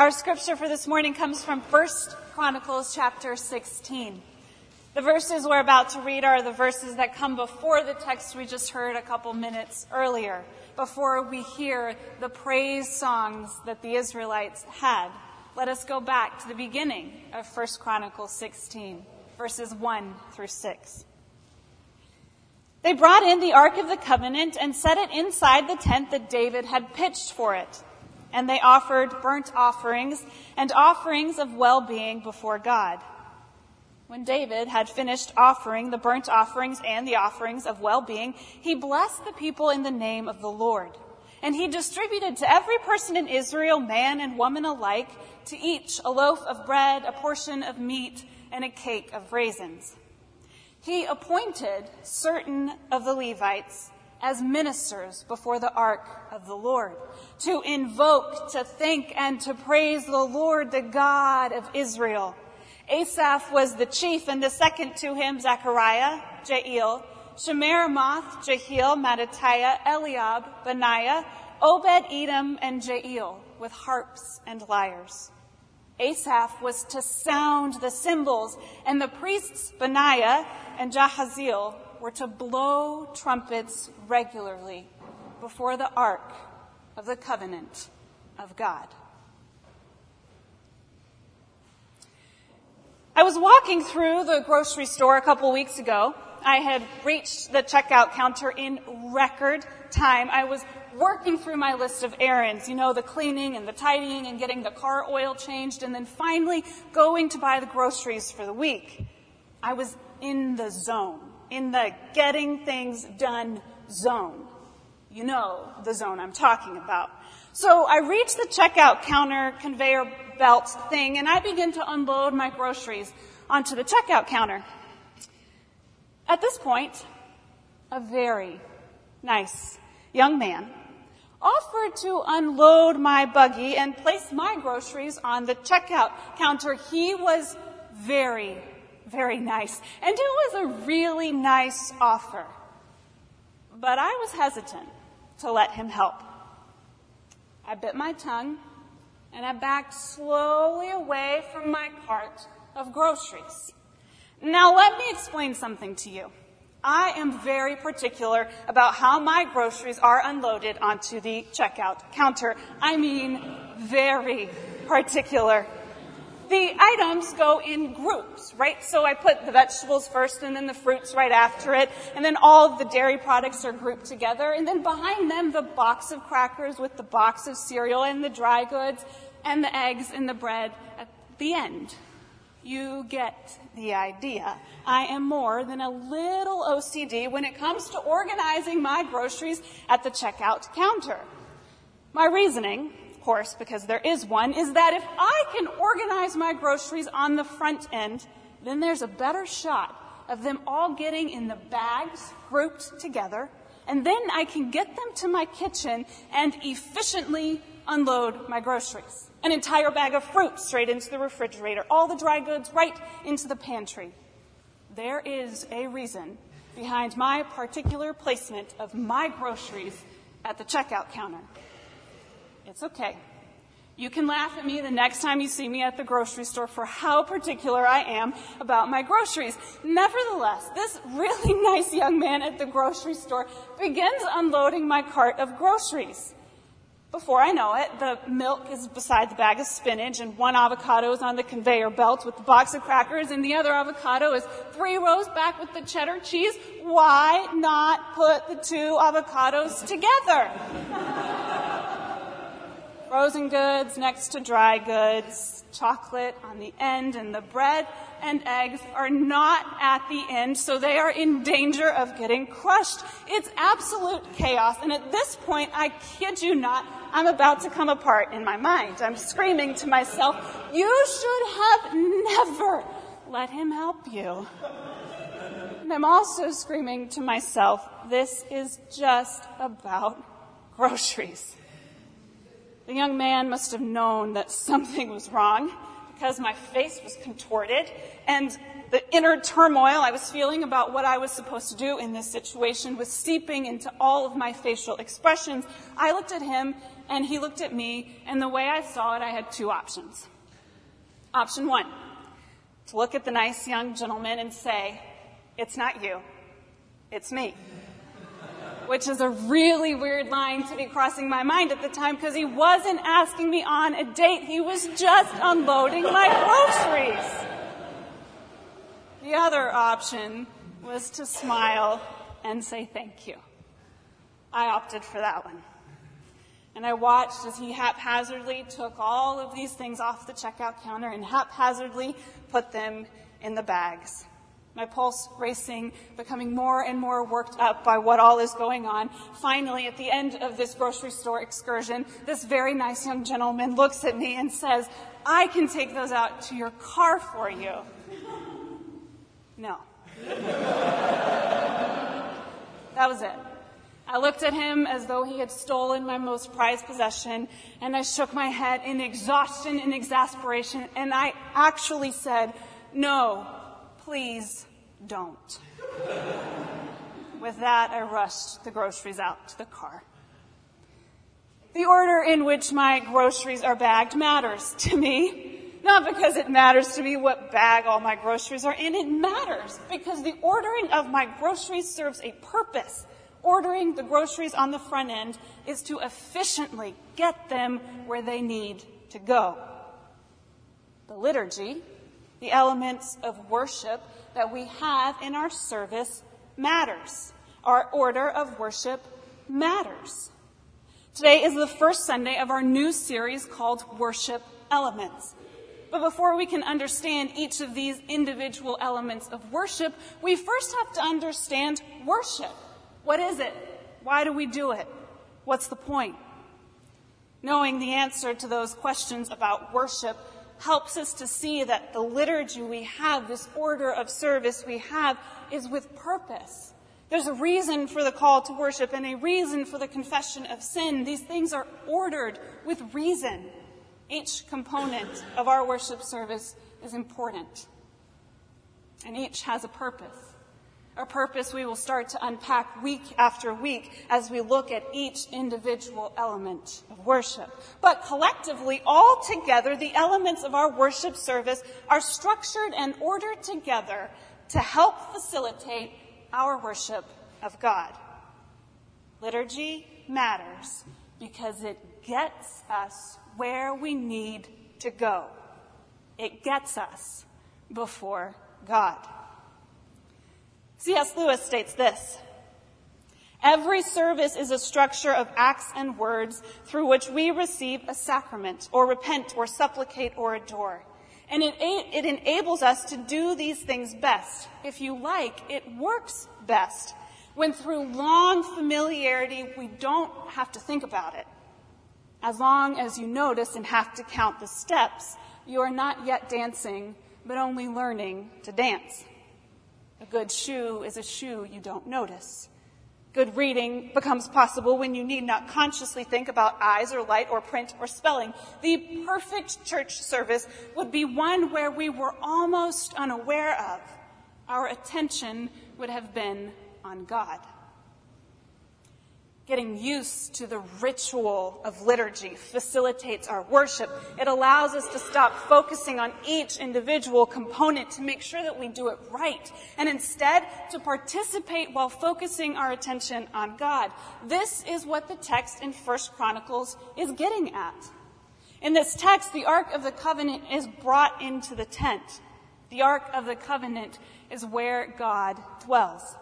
Our scripture for this morning comes from 1 Chronicles chapter 16. The verses we're about to read are the verses that come before the text we just heard a couple minutes earlier, before we hear the praise songs that the Israelites had. Let us go back to the beginning of 1 Chronicles 16, verses 1 through 6. They brought in the Ark of the Covenant and set it inside the tent that David had pitched for it. And they offered burnt offerings and offerings of well-being before God. When David had finished offering the burnt offerings and the offerings of well-being, he blessed the people in the name of the Lord. And he distributed to every person in Israel, man and woman alike, to each a loaf of bread, a portion of meat, and a cake of raisins. He appointed certain of the Levites as ministers before the ark of the Lord, to invoke, to thank, and to praise the Lord, the God of Israel. Asaph was the chief, and the second to him, Zechariah, Jeiel, Shemiramoth, Jehiel, Mattithiah, Eliab, Benaiah, Obed Edom, and Jeiel, with harps and lyres. Asaph was to sound the cymbals, and the priests Benaiah and Jahaziel were to blow trumpets regularly before the ark of the covenant of God. I was walking through the grocery store a couple weeks ago. I had reached the checkout counter in record time. I was working through my list of errands, you know, the cleaning and the tidying and getting the car oil changed and then finally going to buy the groceries for the week. I was in the zone, in the getting things done zone. You know the zone I'm talking about. So I reach the checkout counter conveyor belt thing and I begin to unload my groceries onto the checkout counter. At this point, a very nice young man offered to unload my buggy and place my groceries on the checkout counter. He was very, very nice. And it was a really nice offer. But I was hesitant to let him help. I bit my tongue and I backed slowly away from my cart of groceries. Now let me explain something to you. I am very particular about how my groceries are unloaded onto the checkout counter. I mean, very particular. The items go in groups, right? So I put the vegetables first and then the fruits right after it. And then all the dairy products are grouped together. And then behind them, the box of crackers with the box of cereal and the dry goods and the eggs and the bread at the end. You get the idea. I am more than a little OCD when it comes to organizing my groceries at the checkout counter. My reasoning, course, because there is one, is that if I can organize my groceries on the front end, then there's a better shot of them all getting in the bags grouped together, and then I can get them to my kitchen and efficiently unload my groceries. An entire bag of fruit straight into the refrigerator, all the dry goods right into the pantry. There is a reason behind my particular placement of my groceries at the checkout counter. It's okay. You can laugh at me the next time you see me at the grocery store for how particular I am about my groceries. Nevertheless, this really nice young man at the grocery store begins unloading my cart of groceries. Before I know it, the milk is beside the bag of spinach and one avocado is on the conveyor belt with the box of crackers and the other avocado is three rows back with the cheddar cheese. Why not put the two avocados together? Frozen goods next to dry goods, chocolate on the end, and the bread and eggs are not at the end, so they are in danger of getting crushed. It's absolute chaos, and at this point, I kid you not, I'm about to come apart in my mind. I'm screaming to myself, you should have never let him help you. And I'm also screaming to myself, this is just about groceries. The young man must have known that something was wrong because my face was contorted and the inner turmoil I was feeling about what I was supposed to do in this situation was seeping into all of my facial expressions. I looked at him and he looked at me, and the way I saw it, I had two options. Option one, to look at the nice young gentleman and say, It's not you, it's me. Which is a really weird line to be crossing my mind at the time because he wasn't asking me on a date. He was just unloading my groceries. The other option was to smile and say thank you. I opted for that one. And I watched as he haphazardly took all of these things off the checkout counter and haphazardly put them in the bags. My pulse racing, becoming more and more worked up by what all is going on. Finally, at the end of this grocery store excursion, this very nice young gentleman looks at me and says, I can take those out to your car for you. No. that was it. I looked at him as though he had stolen my most prized possession, and I shook my head in exhaustion and exasperation, and I actually said, No, please don't. With that, I rushed the groceries out to the car. The order in which my groceries are bagged matters to me. Not because it matters to me what bag all my groceries are in. It matters because the ordering of my groceries serves a purpose ordering the groceries on the front end is to efficiently get them where they need to go. The liturgy, the elements of worship that we have in our service matters. Our order of worship matters. Today is the first Sunday of our new series called Worship Elements. But before we can understand each of these individual elements of worship, we first have to understand worship. What is it? Why do we do it? What's the point? Knowing the answer to those questions about worship helps us to see that the liturgy we have, this order of service we have, is with purpose. There's a reason for the call to worship and a reason for the confession of sin. These things are ordered with reason. Each component of our worship service is important, and each has a purpose a purpose we will start to unpack week after week as we look at each individual element of worship. But collectively, all together, the elements of our worship service are structured and ordered together to help facilitate our worship of God. Liturgy matters because it gets us where we need to go. It gets us before God. C.S. Lewis states this. Every service is a structure of acts and words through which we receive a sacrament or repent or supplicate or adore. And it, it enables us to do these things best. If you like, it works best when through long familiarity we don't have to think about it. As long as you notice and have to count the steps, you are not yet dancing, but only learning to dance. A good shoe is a shoe you don't notice. Good reading becomes possible when you need not consciously think about eyes or light or print or spelling. The perfect church service would be one where we were almost unaware of. Our attention would have been on God getting used to the ritual of liturgy facilitates our worship. It allows us to stop focusing on each individual component to make sure that we do it right and instead to participate while focusing our attention on God. This is what the text in First Chronicles is getting at. In this text, the Ark of the Covenant is brought into the tent. The Ark of the Covenant is where God dwells.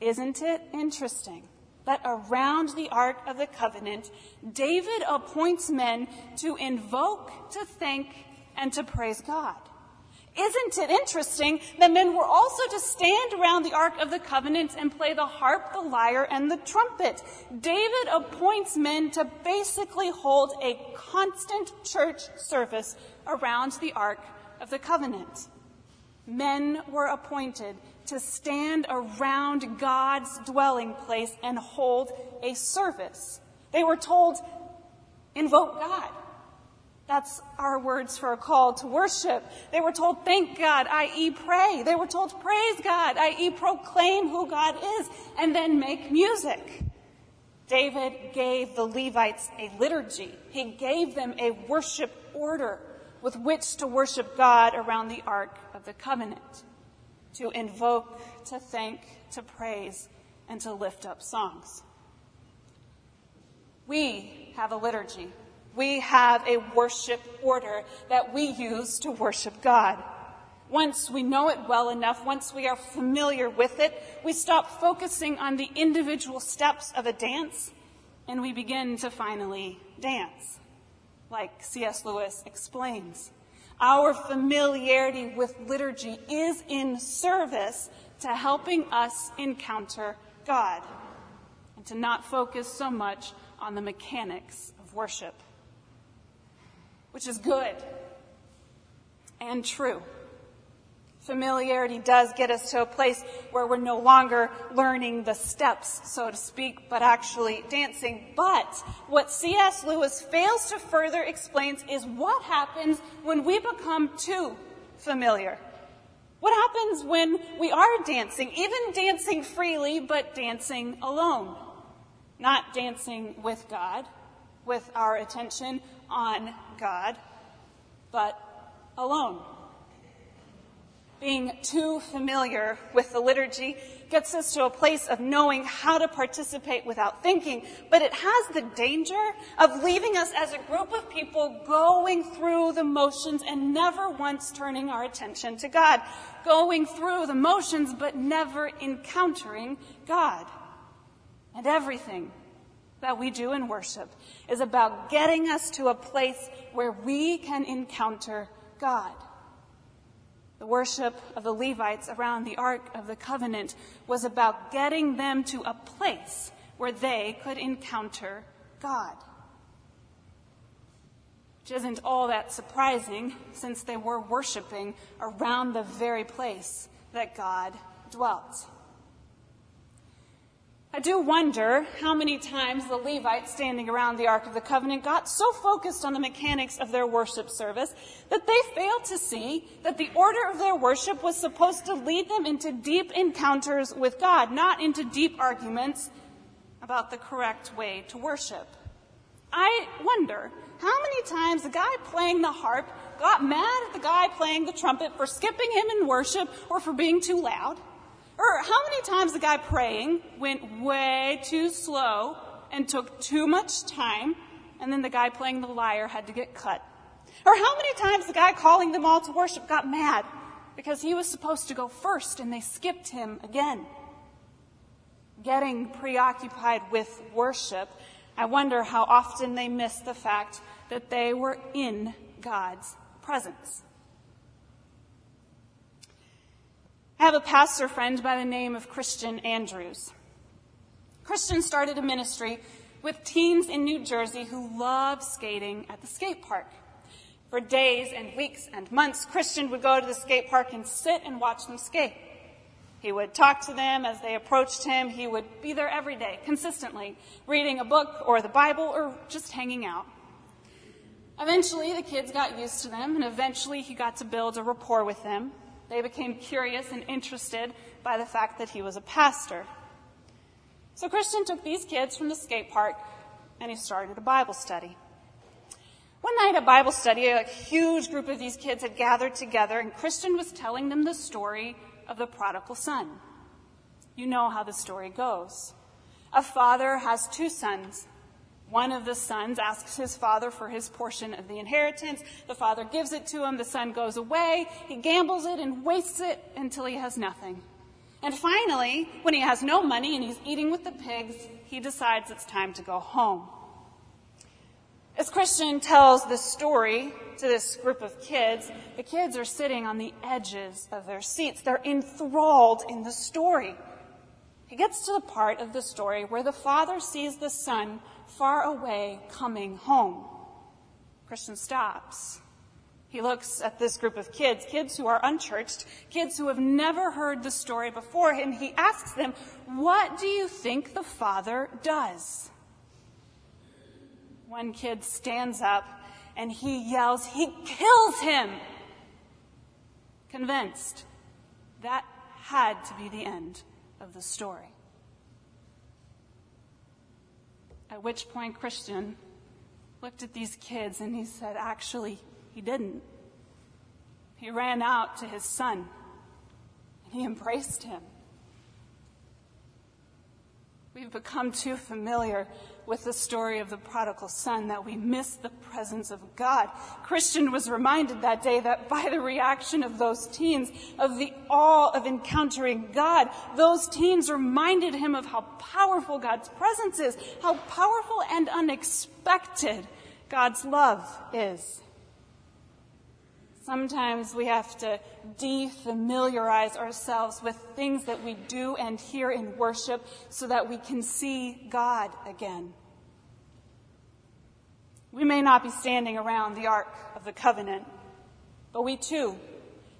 Isn't it interesting? That around the Ark of the Covenant, David appoints men to invoke, to thank, and to praise God. Isn't it interesting that men were also to stand around the Ark of the Covenant and play the harp, the lyre, and the trumpet? David appoints men to basically hold a constant church service around the Ark of the Covenant. Men were appointed to stand around God's dwelling place and hold a service. They were told, invoke God. That's our words for a call to worship. They were told, thank God, i.e., pray. They were told, praise God, i.e., proclaim who God is, and then make music. David gave the Levites a liturgy. He gave them a worship order with which to worship God around the Ark of the Covenant, to invoke, to thank, to praise, and to lift up songs. We have a liturgy. We have a worship order that we use to worship God. Once we know it well enough, once we are familiar with it, we stop focusing on the individual steps of a dance and we begin to finally dance, like C.S. Lewis explains. Our familiarity with liturgy is in service to helping us encounter God and to not focus so much on the mechanics of worship, which is good and true. Familiarity does get us to a place where we're no longer learning the steps, so to speak, but actually dancing. But what C.S. Lewis fails to further explain is what happens when we become too familiar. What happens when we are dancing, even dancing freely, but dancing alone? Not dancing with God, with our attention on God, but alone. Being too familiar with the liturgy gets us to a place of knowing how to participate without thinking, but it has the danger of leaving us as a group of people going through the motions and never once turning our attention to God. Going through the motions, but never encountering God. And everything that we do in worship is about getting us to a place where we can encounter God. The worship of the Levites around the Ark of the Covenant was about getting them to a place where they could encounter God. Which isn't all that surprising since they were worshiping around the very place that God dwelt. I do wonder how many times the Levites standing around the Ark of the Covenant got so focused on the mechanics of their worship service that they failed to see that the order of their worship was supposed to lead them into deep encounters with God, not into deep arguments about the correct way to worship. I wonder how many times the guy playing the harp got mad at the guy playing the trumpet for skipping him in worship or for being too loud. Or how many times the guy praying went way too slow and took too much time, and then the guy playing the lyre had to get cut? Or how many times the guy calling them all to worship got mad because he was supposed to go first and they skipped him again? Getting preoccupied with worship, I wonder how often they missed the fact that they were in God's presence. I have a pastor friend by the name of Christian Andrews. Christian started a ministry with teens in New Jersey who love skating at the skate park. For days and weeks and months, Christian would go to the skate park and sit and watch them skate. He would talk to them as they approached him. He would be there every day, consistently, reading a book or the Bible or just hanging out. Eventually, the kids got used to them, and eventually he got to build a rapport with them. They became curious and interested by the fact that he was a pastor. So Christian took these kids from the skate park and he started a Bible study. One night at Bible study, a huge group of these kids had gathered together and Christian was telling them the story of the prodigal son. You know how the story goes. A father has two sons one of the sons asks his father for his portion of the inheritance. The father gives it to him. The son goes away. He gambles it and wastes it until he has nothing. And finally, when he has no money and he's eating with the pigs, he decides it's time to go home. As Christian tells this story to this group of kids, the kids are sitting on the edges of their seats. They're enthralled in the story. He gets to the part of the story where the father sees the son far away coming home. Christian stops. He looks at this group of kids, kids who are unchurched, kids who have never heard the story before, and he asks them, What do you think the father does? One kid stands up and he yells, He kills him! Convinced that had to be the end of the story. At which point, Christian looked at these kids and he said, Actually, he didn't. He ran out to his son and he embraced him. We've become too familiar with the story of the prodigal son that we miss the presence of God. Christian was reminded that day that by the reaction of those teens, of the awe of encountering God, those teens reminded him of how powerful God's presence is, how powerful and unexpected God's love is. Sometimes we have to defamiliarize ourselves with things that we do and hear in worship so that we can see God again. We may not be standing around the Ark of the Covenant, but we too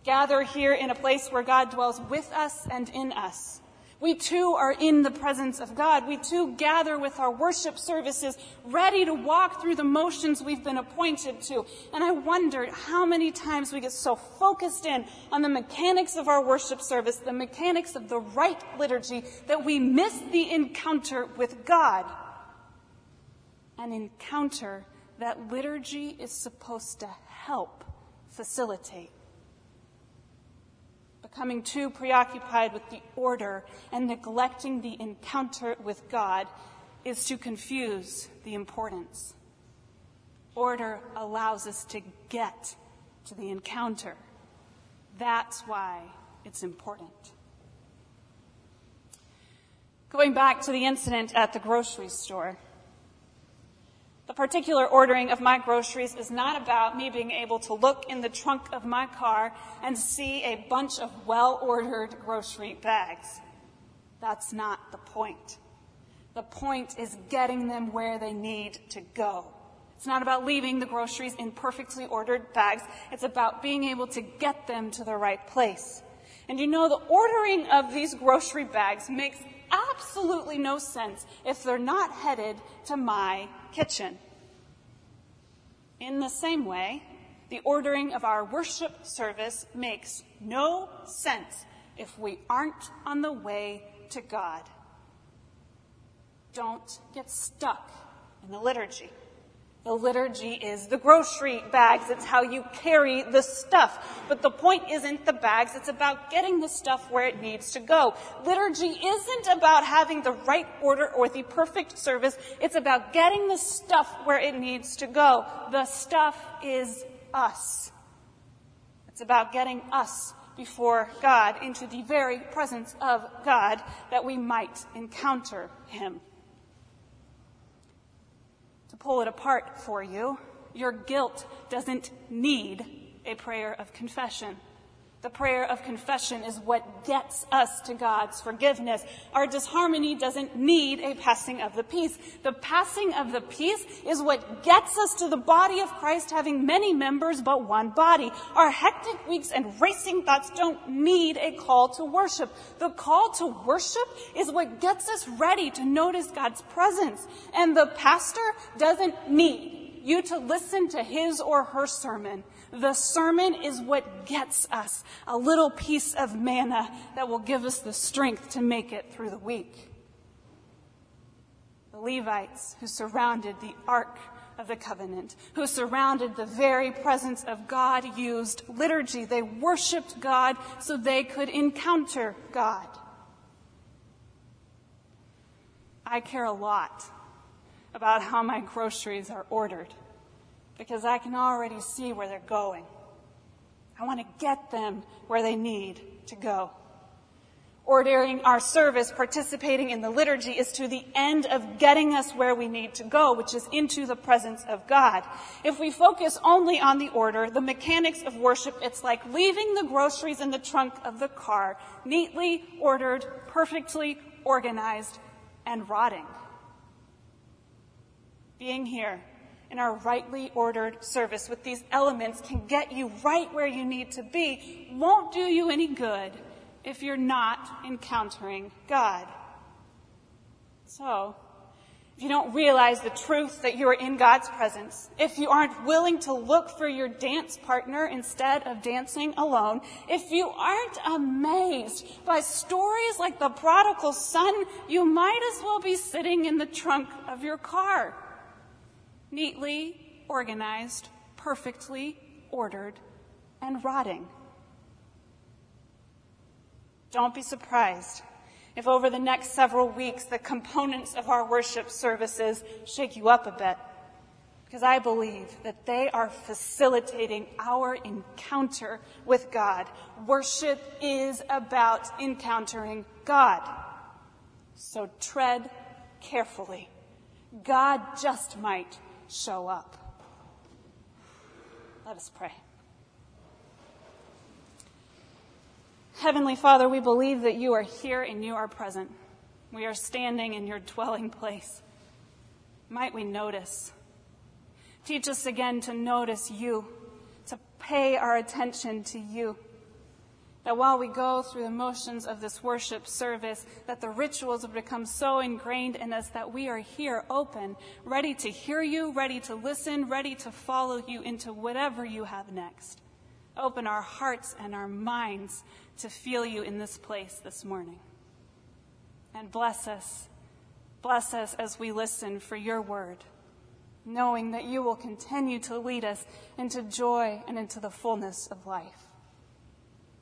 gather here in a place where God dwells with us and in us. We too are in the presence of God. We too gather with our worship services, ready to walk through the motions we've been appointed to. And I wonder how many times we get so focused in on the mechanics of our worship service, the mechanics of the right liturgy, that we miss the encounter with God. An encounter that liturgy is supposed to help facilitate becoming too preoccupied with the order and neglecting the encounter with God is to confuse the importance. Order allows us to get to the encounter. That's why it's important. Going back to the incident at the grocery store. The particular ordering of my groceries is not about me being able to look in the trunk of my car and see a bunch of well ordered grocery bags. That's not the point. The point is getting them where they need to go. It's not about leaving the groceries in perfectly ordered bags. It's about being able to get them to the right place. And you know, the ordering of these grocery bags makes absolutely no sense if they're not headed to my kitchen. In the same way, the ordering of our worship service makes no sense if we aren't on the way to God. Don't get stuck in the liturgy. The liturgy is the grocery bags. It's how you carry the stuff. But the point isn't the bags. It's about getting the stuff where it needs to go. Liturgy isn't about having the right order or the perfect service. It's about getting the stuff where it needs to go. The stuff is us. It's about getting us before God into the very presence of God that we might encounter Him pull it apart for you. Your guilt doesn't need a prayer of confession. The prayer of confession is what gets us to God's forgiveness. Our disharmony doesn't need a passing of the peace. The passing of the peace is what gets us to the body of Christ having many members but one body. Our hectic weeks and racing thoughts don't need a call to worship. The call to worship is what gets us ready to notice God's presence. And the pastor doesn't need you to listen to his or her sermon. The sermon is what gets us a little piece of manna that will give us the strength to make it through the week. The Levites who surrounded the Ark of the Covenant, who surrounded the very presence of God, used liturgy. They worshiped God so they could encounter God. I care a lot about how my groceries are ordered because I can already see where they're going. I want to get them where they need to go. Ordering our service, participating in the liturgy is to the end of getting us where we need to go, which is into the presence of God. If we focus only on the order, the mechanics of worship, it's like leaving the groceries in the trunk of the car, neatly ordered, perfectly organized, and rotting. Being here in our rightly ordered service with these elements can get you right where you need to be won't do you any good if you're not encountering God. So, if you don't realize the truth that you are in God's presence, if you aren't willing to look for your dance partner instead of dancing alone, if you aren't amazed by stories like the prodigal son, you might as well be sitting in the trunk of your car. Neatly organized, perfectly ordered, and rotting. Don't be surprised if over the next several weeks the components of our worship services shake you up a bit. Because I believe that they are facilitating our encounter with God. Worship is about encountering God. So tread carefully. God just might show up. Let us pray. Heavenly Father, we believe that you are here and you are present. We are standing in your dwelling place. Might we notice? Teach us again to notice you, to pay our attention to you. That while we go through the motions of this worship service, that the rituals have become so ingrained in us that we are here open, ready to hear you, ready to listen, ready to follow you into whatever you have next. Open our hearts and our minds to feel you in this place this morning. And bless us. Bless us as we listen for your word, knowing that you will continue to lead us into joy and into the fullness of life.